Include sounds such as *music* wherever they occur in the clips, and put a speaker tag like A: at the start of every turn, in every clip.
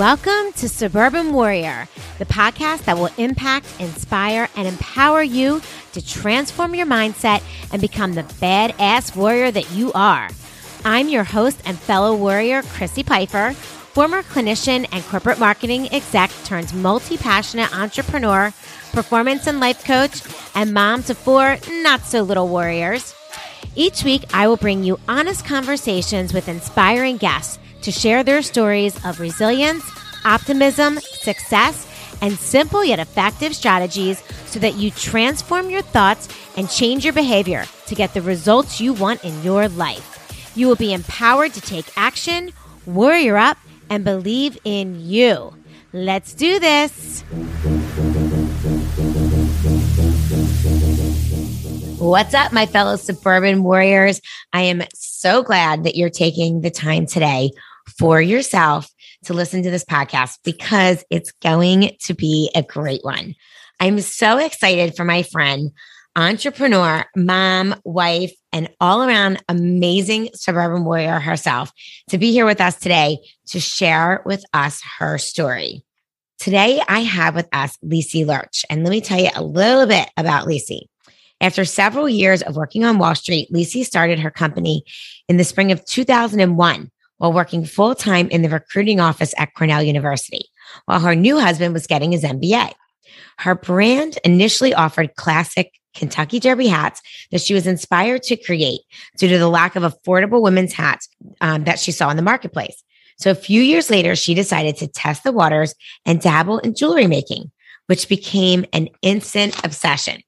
A: Welcome to Suburban Warrior, the podcast that will impact, inspire, and empower you to transform your mindset and become the badass warrior that you are. I'm your host and fellow warrior, Chrissy Pfeiffer, former clinician and corporate marketing exec turned multi passionate entrepreneur, performance and life coach, and mom to four not so little warriors. Each week, I will bring you honest conversations with inspiring guests to share their stories of resilience, optimism, success, and simple yet effective strategies so that you transform your thoughts and change your behavior to get the results you want in your life. You will be empowered to take action, warrior up, and believe in you. Let's do this. What's up, my fellow suburban warriors? I am so glad that you're taking the time today for yourself to listen to this podcast because it's going to be a great one. I'm so excited for my friend, entrepreneur, mom, wife, and all around amazing suburban warrior herself to be here with us today to share with us her story. Today, I have with us Lisi Lerch, and let me tell you a little bit about Lisi. After several years of working on Wall Street, Lisi started her company in the spring of 2001 while working full time in the recruiting office at Cornell University, while her new husband was getting his MBA. Her brand initially offered classic Kentucky Derby hats that she was inspired to create due to the lack of affordable women's hats um, that she saw in the marketplace. So a few years later, she decided to test the waters and dabble in jewelry making, which became an instant obsession.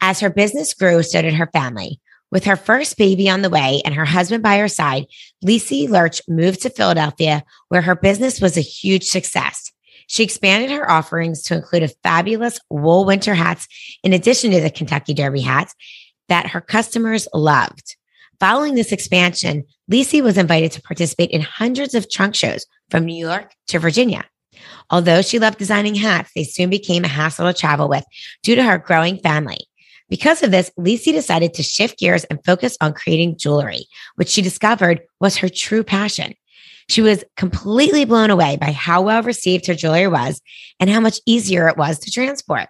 A: As her business grew, so did her family. With her first baby on the way and her husband by her side, Lisi Lerch moved to Philadelphia, where her business was a huge success. She expanded her offerings to include a fabulous wool winter hats, in addition to the Kentucky Derby hats that her customers loved. Following this expansion, Lisi was invited to participate in hundreds of trunk shows from New York to Virginia. Although she loved designing hats, they soon became a hassle to travel with due to her growing family. Because of this, Lisi decided to shift gears and focus on creating jewelry, which she discovered was her true passion. She was completely blown away by how well received her jewelry was and how much easier it was to transport.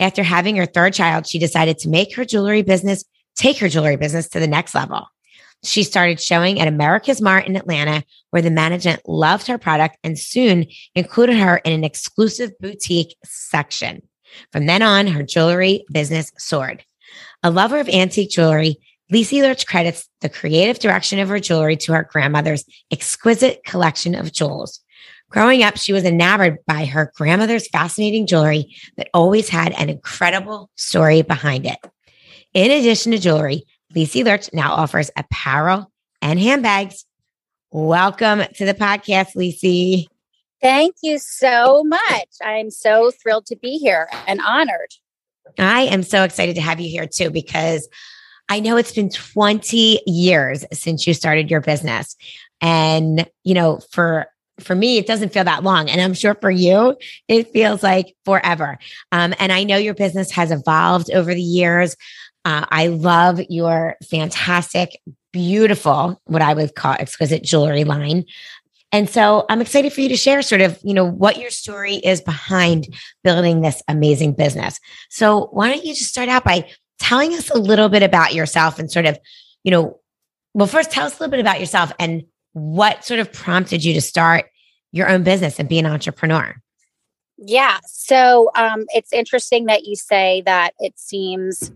A: After having her third child, she decided to make her jewelry business, take her jewelry business to the next level. She started showing at America's Mart in Atlanta, where the management loved her product and soon included her in an exclusive boutique section. From then on, her jewelry business soared. A lover of antique jewelry, Lisi Lerch credits the creative direction of her jewelry to her grandmother's exquisite collection of jewels. Growing up, she was enamored by her grandmother's fascinating jewelry that always had an incredible story behind it. In addition to jewelry, Lisi Lerch now offers apparel and handbags. Welcome to the podcast, Lisi.
B: Thank you so much. I'm so thrilled to be here and honored.
A: I am so excited to have you here too, because I know it's been 20 years since you started your business. And, you know, for for me, it doesn't feel that long. And I'm sure for you, it feels like forever. Um, and I know your business has evolved over the years. Uh, I love your fantastic, beautiful, what I would call exquisite jewelry line. And so I'm excited for you to share sort of, you know, what your story is behind building this amazing business. So why don't you just start out by telling us a little bit about yourself and sort of, you know, well, first tell us a little bit about yourself and what sort of prompted you to start your own business and be an entrepreneur.
B: Yeah. So um, it's interesting that you say that it seems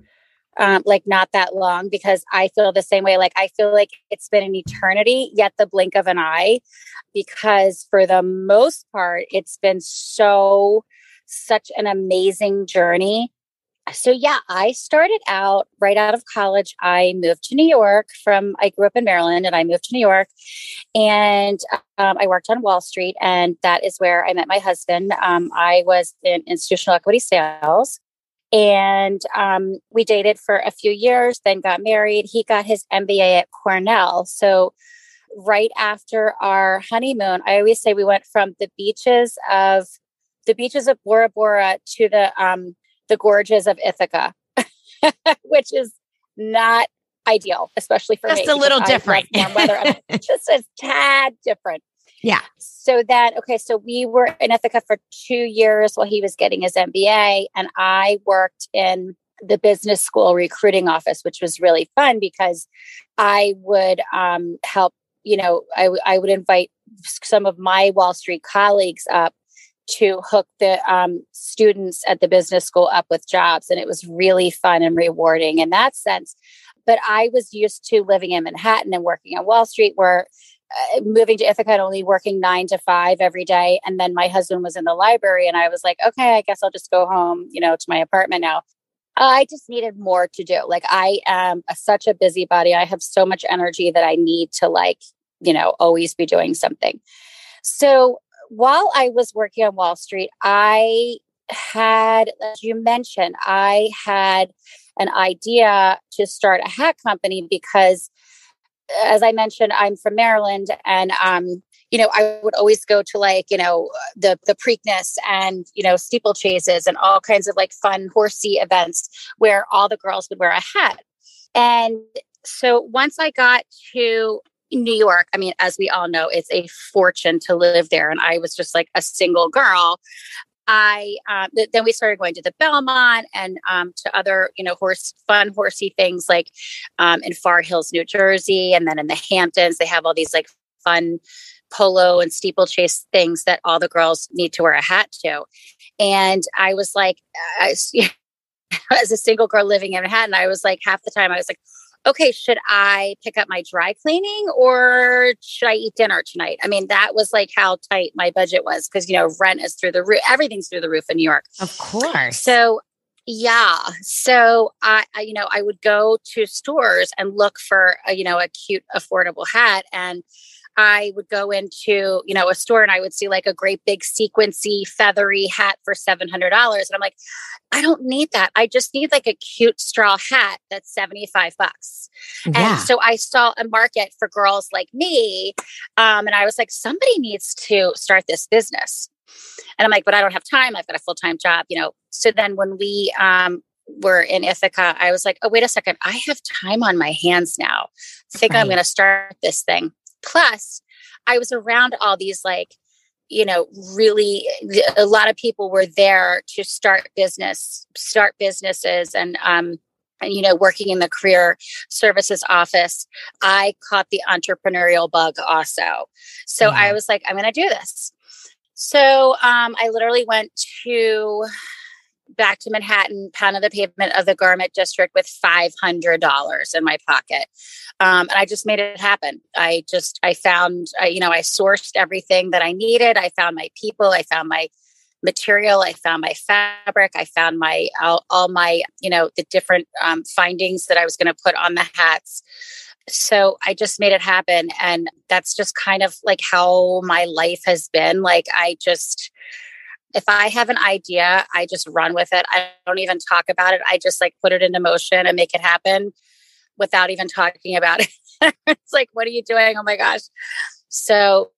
B: um, like not that long because I feel the same way. Like I feel like it's been an eternity, yet the blink of an eye, because for the most part, it's been so such an amazing journey. So yeah, I started out right out of college. I moved to New York from I grew up in Maryland and I moved to New York and um, I worked on Wall Street and that is where I met my husband. Um, I was in institutional equity sales and um, we dated for a few years, then got married. He got his MBA at Cornell. So, right after our honeymoon, I always say we went from the beaches of the beaches of Bora Bora to the um, the gorges of Ithaca, *laughs* which is not ideal, especially for
A: just
B: me.
A: Just a little different.
B: warm weather. *laughs* just a tad different.
A: Yeah.
B: So that, okay, so we were in Ithaca for two years while he was getting his MBA, and I worked in the business school recruiting office, which was really fun because I would um, help, you know, I, would invite some of my Wall Street colleagues up to hook the um, students at the business school up with jobs. And it was really fun and rewarding in that sense. But I was used to living in Manhattan and working on Wall Street, where Uh, moving to Ithaca and only working nine to five every day. And then my husband was in the library, and I was like, okay, I guess I'll just go home, you know, to my apartment now. I just needed more to do. Like I am a, such a busybody. I have so much energy that I need to like, you know, always be doing something. So while I was working on Wall Street, I had, as you mentioned, I had an idea to start a hat company because as I mentioned, I'm from Maryland and um, you know, I would always go to like, you know, the the Preakness and, you know, steeplechases and all kinds of like fun horsey events where all the girls would wear a hat. And so once I got to New York, I mean, as we all know, it's a fortune to live there. And I was just like a single girl. I um, th- then we started going to the Belmont and um, to other you know horse fun horsey things like um, in Far Hills, New Jersey, and then in the Hamptons they have all these like fun polo and steeplechase things that all the girls need to wear a hat to. And I was like, I, *laughs* as a single girl living in Manhattan, I was like, half the time I was like, okay, should I pick up my dry cleaning or should I eat dinner tonight? I mean, that was like how tight my budget was because, you know, rent is through the roof, everything's through the roof in New York.
A: Of course.
B: So, yeah. So I, I, you know, I would go to stores and look for a, you know, a cute, affordable hat. And I would go into, you know, a store and I would see like a great big sequency feathery hat for $700. And I'm like, I don't need that. I just need like a cute straw hat that's 75 bucks. Yeah. And so I saw a market for girls like me. Um, and I was like, somebody needs to start this business. And I'm like, but I don't have time. I've got a full time job, you know. So then when we um, were in Ithaca, I was like, oh, wait a second. I have time on my hands now. I think right. I'm going to start this thing. Plus, I was around all these like, you know, really a lot of people were there to start business, start businesses and um and you know working in the career services office i caught the entrepreneurial bug also so yeah. i was like i'm going to do this so um, i literally went to back to Manhattan, pounded the pavement of the garment district with $500 in my pocket. Um, and I just made it happen. I just, I found, I, you know, I sourced everything that I needed. I found my people, I found my material, I found my fabric, I found my, all, all my, you know, the different um, findings that I was going to put on the hats. So I just made it happen. And that's just kind of like how my life has been. Like, I just, if I have an idea, I just run with it. I don't even talk about it. I just like put it into motion and make it happen without even talking about it. *laughs* it's like, what are you doing? Oh my gosh. So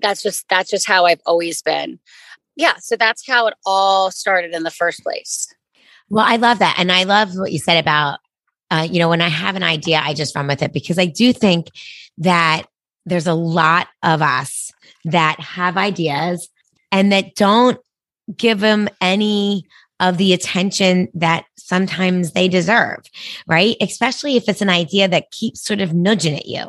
B: that's just that's just how I've always been. Yeah, so that's how it all started in the first place.
A: Well, I love that. And I love what you said about uh, you know, when I have an idea, I just run with it because I do think that there's a lot of us that have ideas and that don't give them any of the attention that sometimes they deserve, right? Especially if it's an idea that keeps sort of nudging at you.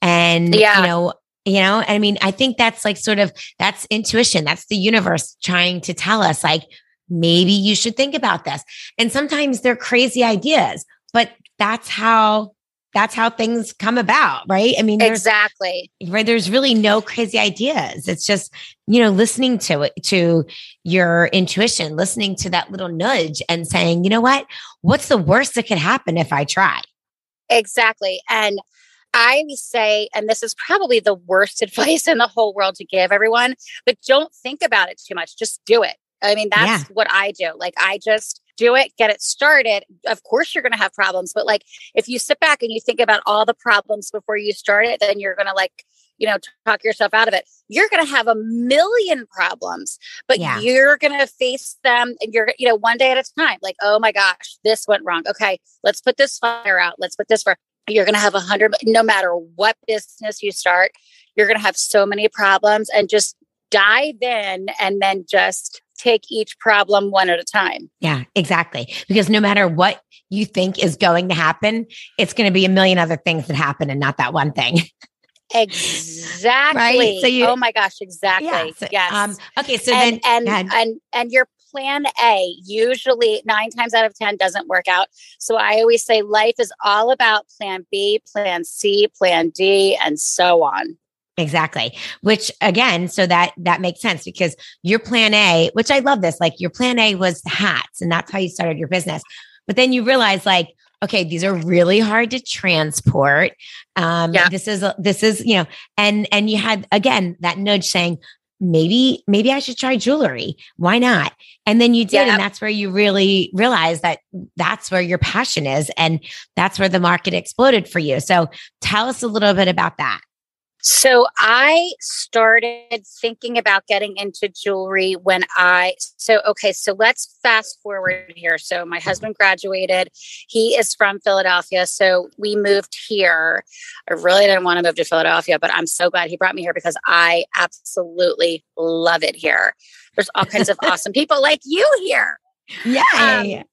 A: And, yeah. you know, you know, I mean, I think that's like sort of that's intuition. That's the universe trying to tell us, like, maybe you should think about this. And sometimes they're crazy ideas, but that's how that's how things come about, right? I mean,
B: exactly.
A: Right. There's really no crazy ideas. It's just, you know, listening to it, to your intuition, listening to that little nudge and saying, you know what? What's the worst that could happen if I try?
B: Exactly. And I say, and this is probably the worst *laughs* advice in the whole world to give everyone, but don't think about it too much. Just do it. I mean, that's yeah. what I do. Like, I just, do it, get it started. Of course, you're going to have problems, but like if you sit back and you think about all the problems before you start it, then you're going to like, you know, talk yourself out of it. You're going to have a million problems, but yeah. you're going to face them and you're, you know, one day at a time. Like, oh my gosh, this went wrong. Okay, let's put this fire out. Let's put this for you're going to have a hundred, no matter what business you start, you're going to have so many problems and just dive in and then just take each problem one at a time.
A: Yeah, exactly. Because no matter what you think is going to happen, it's going to be a million other things that happen and not that one thing. *laughs*
B: Exactly. Right? So you, oh my gosh, exactly. Yeah, so, yes. Um,
A: okay. So
B: and,
A: then,
B: and, and, and your plan A usually nine times out of 10 doesn't work out. So I always say life is all about plan B, plan C, plan D, and so on.
A: Exactly. Which again, so that that makes sense because your plan A, which I love this, like your plan A was hats and that's how you started your business. But then you realize like, okay, these are really hard to transport. Um, yeah. this is, this is, you know, and, and you had again, that nudge saying, maybe, maybe I should try jewelry. Why not? And then you did. Yeah. And that's where you really realized that that's where your passion is. And that's where the market exploded for you. So tell us a little bit about that.
B: So I started thinking about getting into jewelry when I so okay, so let's fast forward here. So my husband graduated. He is from Philadelphia, so we moved here. I really didn't want to move to Philadelphia, but I'm so glad he brought me here because I absolutely love it here. There's all kinds of *laughs* awesome people like you here.
A: Yay.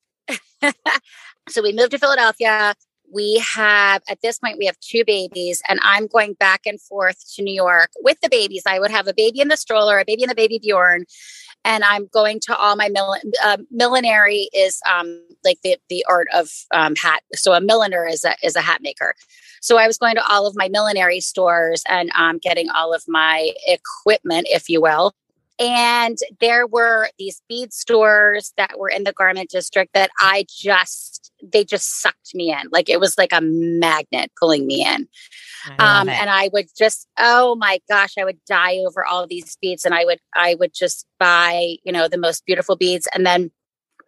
B: Um, *laughs* so we moved to Philadelphia we have at this point we have two babies and i'm going back and forth to new york with the babies. I would have a baby in the stroller a baby in the baby bjorn and i'm going to all my mill- uh, millinery is um, like the, the art of um, hat. So a milliner is a, is a hat maker. So i was going to all of my millinery stores and um, getting all of my equipment if you will. And there were these bead stores that were in the garment district that I just, they just sucked me in. Like it was like a magnet pulling me in. Um, and I would just, oh my gosh, I would die over all these beads and I would, I would just buy, you know, the most beautiful beads and then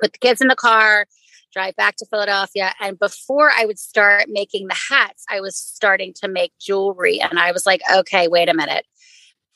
B: put the kids in the car, drive back to Philadelphia. And before I would start making the hats, I was starting to make jewelry. And I was like, okay, wait a minute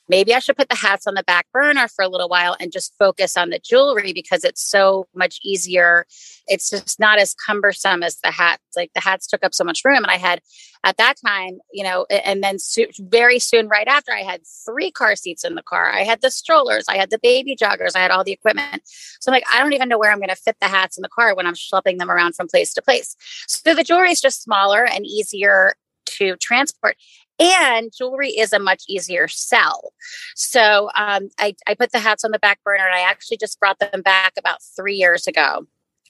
B: maybe I should put the hats on the back burner for a little while and just focus on the jewelry because it's so much easier. It's just not as cumbersome as the hats. Like the hats took up so much room. And I had at that time, you know, and then so, very soon right after, I had three car seats in the car. I had the strollers, I had the baby joggers, I had all the equipment. So I'm like, I don't even know where I'm going to fit the hats in the car when I'm schlepping them around from place to place. So the jewelry is just smaller and easier to transport and jewelry is a much easier sell. So um, I, I put the hats on the back burner and I actually just brought them back about three years ago.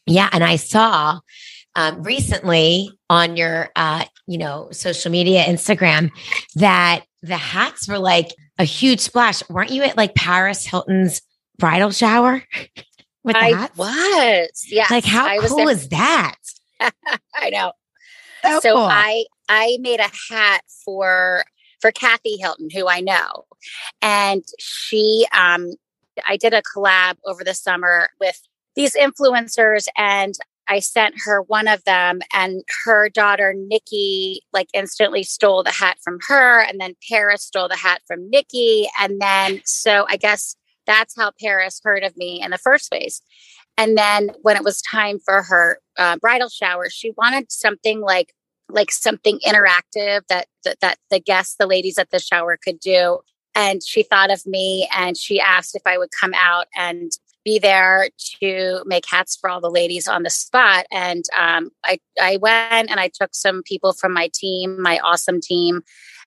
A: Yeah. And I saw um, recently on your, uh, you know, social media, Instagram, that the hats were like a huge splash. Weren't you at like Paris Hilton's bridal shower *laughs*
B: with the I hats? was. Yeah.
A: Like how I cool is that? *laughs*
B: I know. So, so cool. I I made a hat for for Kathy Hilton, who I know, and she um, I did a collab over the summer with these influencers, and I sent her one of them, and her daughter Nikki like instantly stole the hat from her, and then Paris stole the hat from Nikki, and then so I guess that's how Paris heard of me in the first place. And then when it was time for her uh, bridal shower, she wanted something like like something interactive that, that that the guests, the ladies at the shower could do. And she thought of me and she asked if I would come out and be there to make hats for all the ladies on the spot. And um, I, I went and I took some people from my team, my awesome team,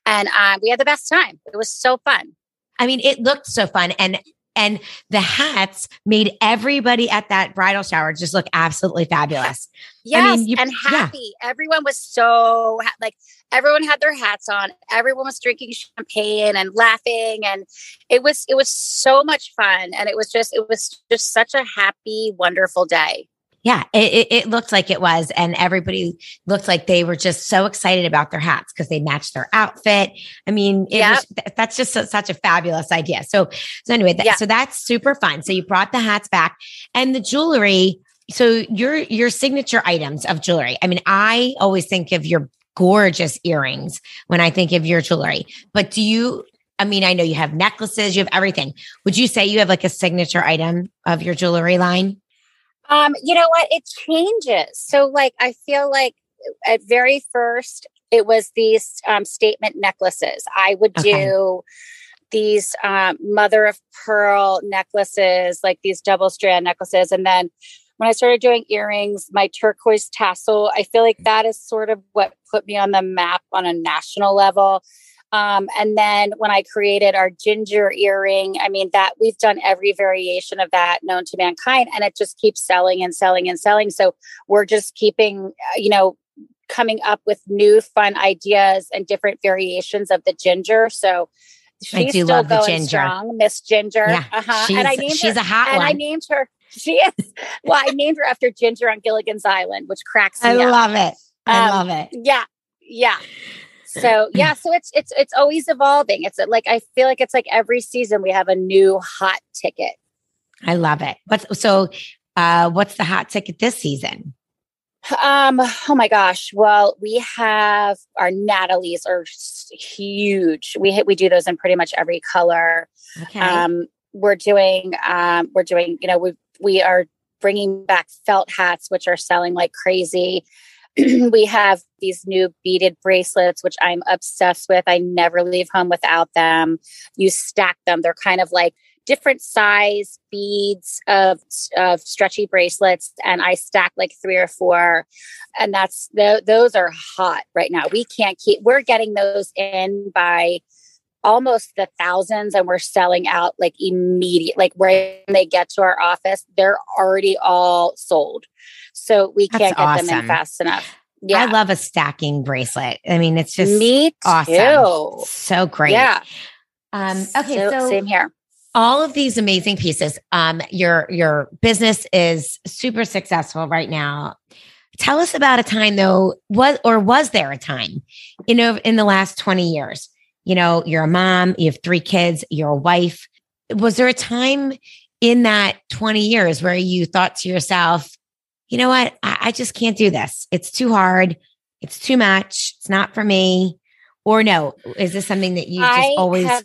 B: and uh, we had the best time. It was so fun.
A: I mean, it looked so fun. And and the hats made everybody at that bridal shower just look absolutely fabulous.
B: Yes, I mean, you, and happy. Yeah. Everyone was so like everyone had their hats on. Everyone was drinking champagne and laughing, and it was it was so much fun. And it was just it was just such a happy, wonderful day.
A: Yeah, it, it, looked like it was. And everybody looked like they were just so excited about their hats because they matched their outfit. I mean, it yep. was, that's just a, such a fabulous idea. So, so anyway, that, yeah. so that's super fun. So you brought the hats back and the jewelry. So your, your signature items of jewelry. I mean, I always think of your gorgeous earrings when I think of your jewelry, but do you, I mean, I know you have necklaces, you have everything. Would you say you have like a signature item of your jewelry line?
B: Um, you know what? It changes. So, like, I feel like at very first, it was these um, statement necklaces. I would okay. do these um, mother of pearl necklaces, like these double strand necklaces. And then when I started doing earrings, my turquoise tassel, I feel like that is sort of what put me on the map on a national level. Um, and then when I created our ginger earring, I mean, that we've done every variation of that known to mankind, and it just keeps selling and selling and selling. So we're just keeping, uh, you know, coming up with new fun ideas and different variations of the ginger. So she's still love going ginger. strong, Miss Ginger.
A: Yeah, uh-huh. and I named she's her, a hot
B: and
A: one.
B: I named her. *laughs* She is. well, I named her after Ginger on Gilligan's Island, which cracks me. I
A: up. love it. I um, love it.
B: Yeah, yeah so yeah so it's it's it's always evolving. It's like i feel like it's like every season we have a new hot ticket.
A: I love it. But so uh what's the hot ticket this season?
B: Um oh my gosh. Well we have our natalie's are huge. We hit we do those in pretty much every color. Okay. um we're doing um we're doing you know we we are bringing back felt hats which are selling like crazy *clears throat* we have these new beaded bracelets, which I'm obsessed with. I never leave home without them. You stack them, they're kind of like different size beads of, of stretchy bracelets and i stack like three or four and that's those are hot right now we can't keep we're getting those in by almost the thousands and we're selling out like immediate like when they get to our office they're already all sold so we That's can't get awesome. them in fast enough.
A: Yeah. I love a stacking bracelet. I mean, it's just
B: me too.
A: awesome. So great.
B: Yeah.
A: Um, okay. So,
B: so same here.
A: All of these amazing pieces. Um, your your business is super successful right now. Tell us about a time though, was or was there a time, you know, in the last 20 years? You know, you're a mom, you have three kids, you're a wife. Was there a time in that 20 years where you thought to yourself, you know what? I, I just can't do this. It's too hard. It's too much. It's not for me. Or no, is this something that you just I always?
B: Have,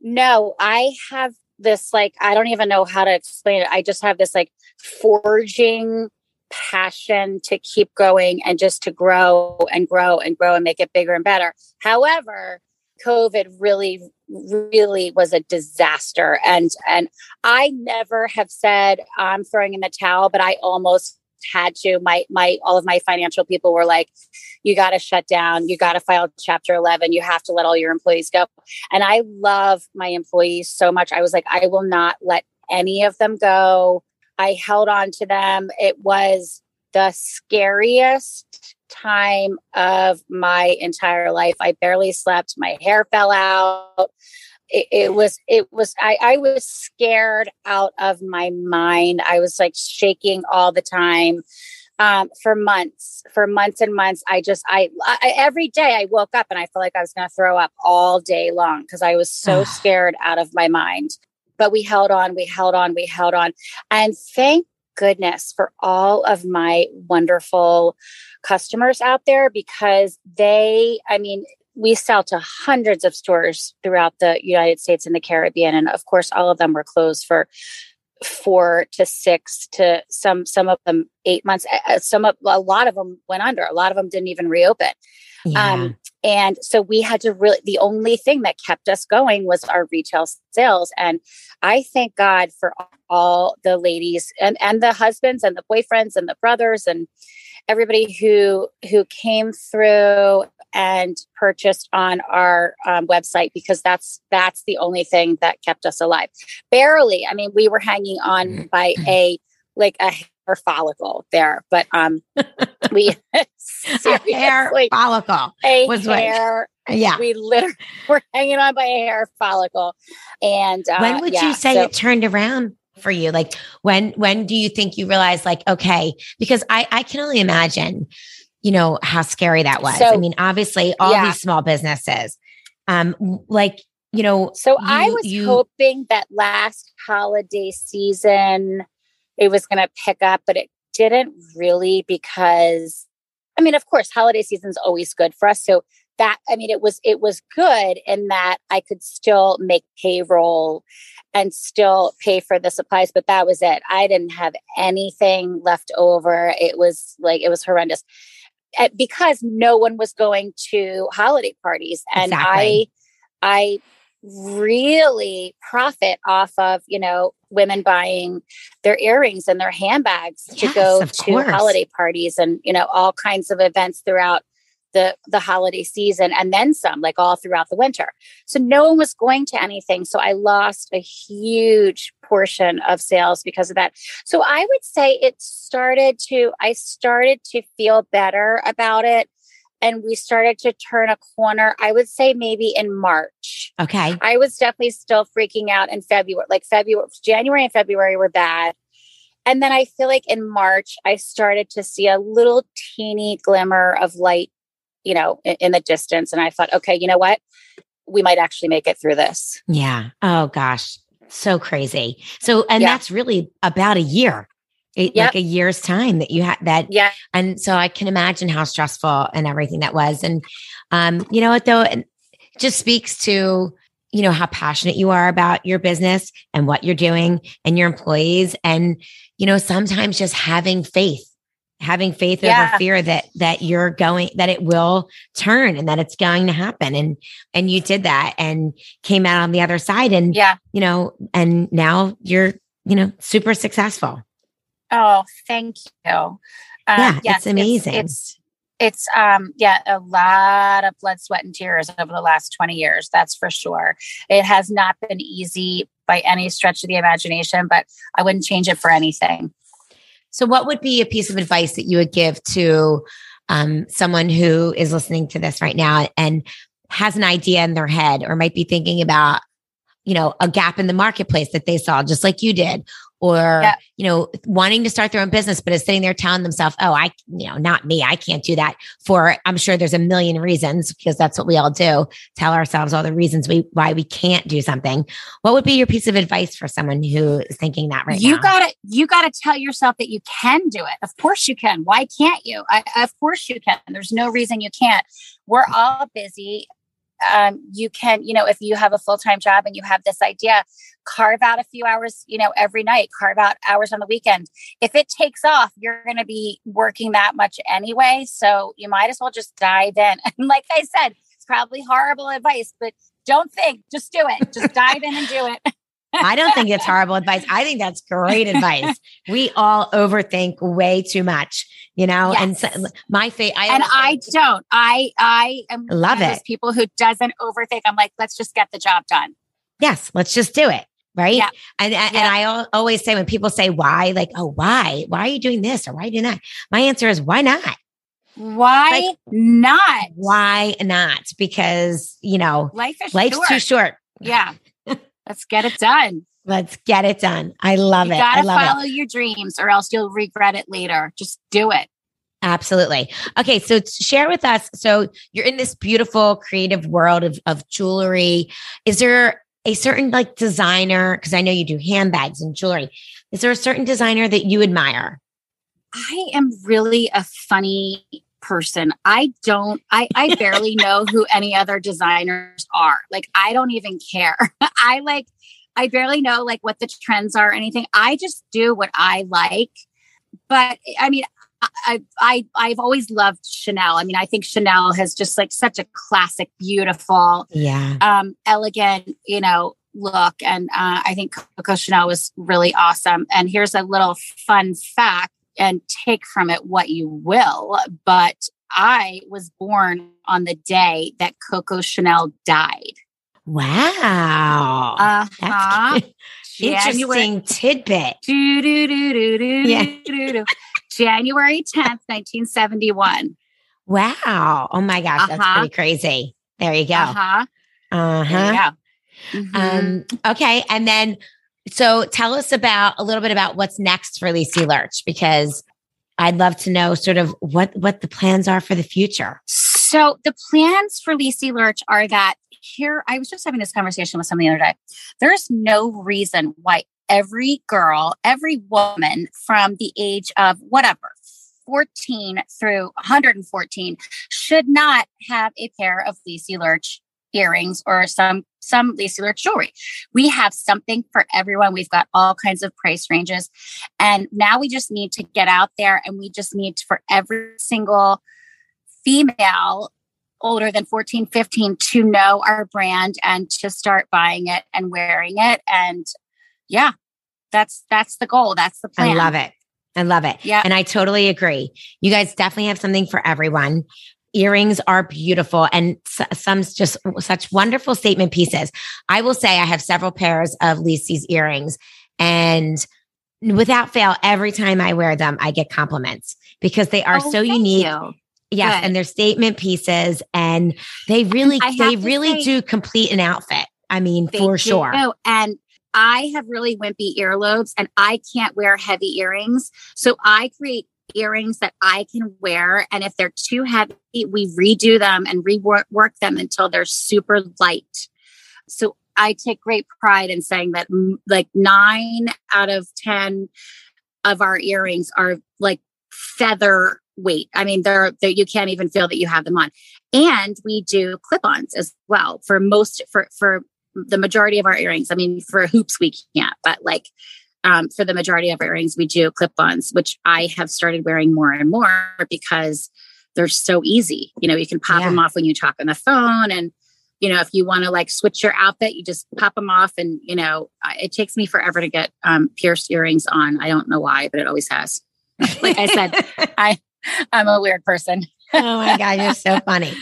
B: no, I have this like, I don't even know how to explain it. I just have this like forging passion to keep going and just to grow and grow and grow and make it bigger and better. However, COVID really, really was a disaster. And and I never have said I'm throwing in the towel, but I almost had to. My my all of my financial people were like you got to shut down. You got to file chapter 11 you have to let all your employees go. And i love my employees so much. I was like i will not let any of them go. I held on to them. It was the scariest time of my entire life. I barely slept. My hair fell out. It, it, was it was I, I was scared out of my mind. I was like shaking all the time. Um, for months for months and months i just I, I every day i woke up and i felt like i was going to throw up all day long because i was so scared out of my mind. But we held on we held on we held on. And thank goodness for all of my wonderful customers out there because they i mean we sell to hundreds of stores throughout the United States and the Caribbean. And of course, all of them were closed for four to six to some some of them eight months. Some of a lot of them went under. A lot of them didn't even reopen. Yeah. um, and so we had to really the only thing that kept us going was our retail sales. And i thank god for all the ladies and and the husbands and the boyfriends and the brothers and everybody who who came through and purchased on our um, website because that's that's the only thing that kept us alive. Barely. I mean, we were hanging on mm-hmm. by a like a hair follicle there, but um, *laughs* we
A: a *laughs* hair follicle
B: a was hair.
A: What, yeah,
B: we literally *laughs* were hanging on by a hair follicle. And uh,
A: when would
B: yeah,
A: you say so, it turned around? for you like when when do you think you realize like okay because i i can only imagine you know, how scary that was. So, I mean, obviously, all yeah. these small businesses, um, like, you know,
B: so you, I was you, hoping that last holiday season it was going to pick up, but it didn't really because, I mean, of course, holiday season is always good for us. So that, I mean, it was, it was good in that I could still make payroll and still pay for the supplies, but that was it. I didn't have anything left over. It was like, it was horrendous Eh, because no one was going to holiday parties and exactly. i i really profit off of you know women buying their earrings and their handbags yes, to go to course. holiday parties and you know all kinds of events throughout the the holiday season and then some like all throughout the winter. So no one was going to anything. So i lost a huge portion of sales because of that. So i would say it started to i started to feel better about it and we started to turn a corner. I would say maybe in march.
A: Okay.
B: I was definitely still freaking out in february like february january and february were bad. And then i feel like in march i started to see a little teeny glimmer of light you know in, in the distance and i thought okay you know what we might actually make it through this
A: yeah oh gosh so crazy so and yeah. that's really about a year it, yep. like a year's time that you had that.
B: Yeah.
A: And so I can imagine how stressful and everything that was. And, um, you know what though? It just speaks to, you know, how passionate you are about your business and what you're doing and your employees. And, you know, sometimes just having faith, having faith yeah. over fear that, that you're going, that it will turn and that it's going to happen. And, and you did that and came out on the other side. And,
B: yeah,
A: you know, and now you're, you know, super successful.
B: Oh, thank you. Um,
A: yeah, yes, it's amazing.
B: It's, it's, it's um yeah, a lot of blood, sweat, and tears over the last 20 years, that's for sure. It has not been easy by any stretch of the imagination, but I wouldn't change it for anything.
A: So what would be a piece of advice that you would give to um, someone who is listening to this right now and has an idea in their head or might be thinking about you know a gap in the marketplace that they saw just like you did or yeah. you know wanting to start their own business but is sitting there telling themselves oh i you know not me. I can't do that. For i'm sure there's a million reasons because that's what we all do. Tell ourselves all the reasons we why we can't do something. What would be your piece of advice for someone who is thinking that right
B: you
A: now?
B: gotta you gotta tell yourself that you can do it. Of course you can. Why can't you? I, of course you can. There's no reason you can't. We're all busy um, you can, you know, if you have a full time job and you have this idea, carve out a few hours, you know, every night, carve out hours on the weekend. If it takes off, you're going to be working that much anyway. So you might as well just dive in. *laughs* And like I said, it's probably horrible advice, but don't think, just do it. Just dive in and do it. *laughs*
A: I don't think it's horrible advice. I think that's great advice. We all overthink way too much, you know. Yes. And so, my faith,
B: and I don't. I I am
A: love it.
B: People who doesn't overthink. I'm like, let's just get the job done.
A: Yes, let's just do it. Right. Yeah. And and, yeah. and I always say when people say why, like, oh, why? Why are you doing this or why are you doing that? My answer is why not?
B: Why like, not?
A: Why not? Because you know,
B: life is
A: life's
B: short.
A: too short.
B: Yeah. Let's get it done.
A: Let's get it done. I love
B: you
A: it.
B: You gotta
A: I love
B: follow it. your dreams or else you'll regret it later. Just do it.
A: Absolutely. Okay. So share with us. So you're in this beautiful creative world of, of jewelry. Is there a certain like designer? Cause I know you do handbags and jewelry. Is there a certain designer that you admire?
B: I am really a funny person. I don't, I, I *laughs* barely know who any other designers are. Like, I don't even care. *laughs* I like, I barely know like what the trends are or anything. I just do what I like. But I mean, I, I I've always loved Chanel. I mean, I think Chanel has just like such a classic, beautiful,
A: yeah,
B: um, elegant, you know, look. And uh, I think Coco Chanel was really awesome. And here's a little fun fact and take from it what you will. But I was born on the day that Coco Chanel died.
A: Wow.
B: Uh-huh. *laughs*
A: Interesting tidbit.
B: Do, do, do, do, do, yeah. do, do, January 10th, 1971.
A: Wow. Oh my gosh, uh-huh. that's pretty crazy. There you go.
B: Uh-huh.
A: Uh-huh. Mm-hmm. Um, okay. And then so tell us about a little bit about what's next for Lisi Lerch because I'd love to know sort of what what the plans are for the future.
B: So the plans for Lisi Lerch are that here I was just having this conversation with someone the other day. There's no reason why every girl, every woman from the age of whatever 14 through 114 should not have a pair of Lisi Lerch earrings or some some Lisi Lerch jewelry. We have something for everyone. We've got all kinds of price ranges. And now we just need to get out there and we just need to, for every single female older than 14, 15 to know our brand and to start buying it and wearing it. And yeah, that's that's the goal. That's the plan.
A: I love it. I love it.
B: Yeah.
A: And I totally agree. You guys definitely have something for everyone. Earrings are beautiful and some just such wonderful statement pieces. I will say I have several pairs of Lisi's earrings and without fail, every time I wear them, I get compliments because they are oh, so unique. You. Yes, Good. and they're statement pieces, and they really, they really say, do complete an outfit. I mean, for sure.
B: Oh, and I have really wimpy earlobes, and I can't wear heavy earrings, so I create earrings that I can wear. And if they're too heavy, we redo them and rework them until they're super light. So I take great pride in saying that mm, like nine out of 10 of our earrings are like feather weight. I mean, they're, they're, you can't even feel that you have them on. And we do clip-ons as well for most for for the majority of our earrings. I mean, for hoops we can't, but like um, for the majority of our earrings, we do clip-ons, which I have started wearing more and more because they're so easy. You know, you can pop yeah. them off when you talk on the phone and you know, if you want to like switch your outfit, you just pop them off. And, you know, it takes me forever to get um, pierced earrings on. I don't know why, but it always has. like I said, *laughs* I, I'm a weird person.
A: oh my God, you're so *laughs* funny.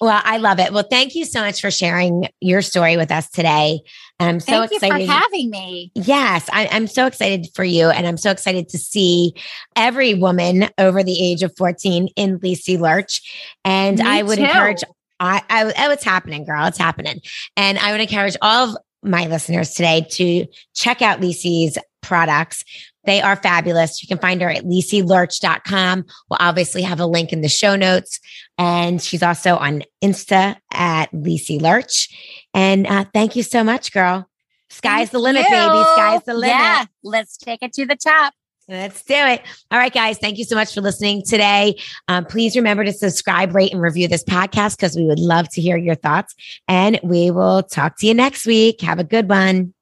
A: Well, I love it. Well, thank you so much for sharing your story with us today. And I'm so
B: thank
A: excited
B: for having me.
A: Yes, I, am so excited for you. And I'm so excited to see every woman over the age of 14 in Lisi Lerch. And me I would too. encourage I, I, oh, it's happening, girl. It's happening. And I would encourage all of my listeners today to check out Lisi's products. They are fabulous. You can find her at lisilerch.com. We'll obviously have a link in the show notes. And she's also on Insta at Lisi Lerch. And uh, thank you so much, girl. Sky's thank the limit, you. baby. Sky's the limit. Yeah,
B: let's take it to the top.
A: Let's do it. All right, guys. Thank you so much for listening today. Um, please remember to subscribe, rate, and review this podcast because we would love to hear your thoughts. And we will talk to you next week. Have a good one.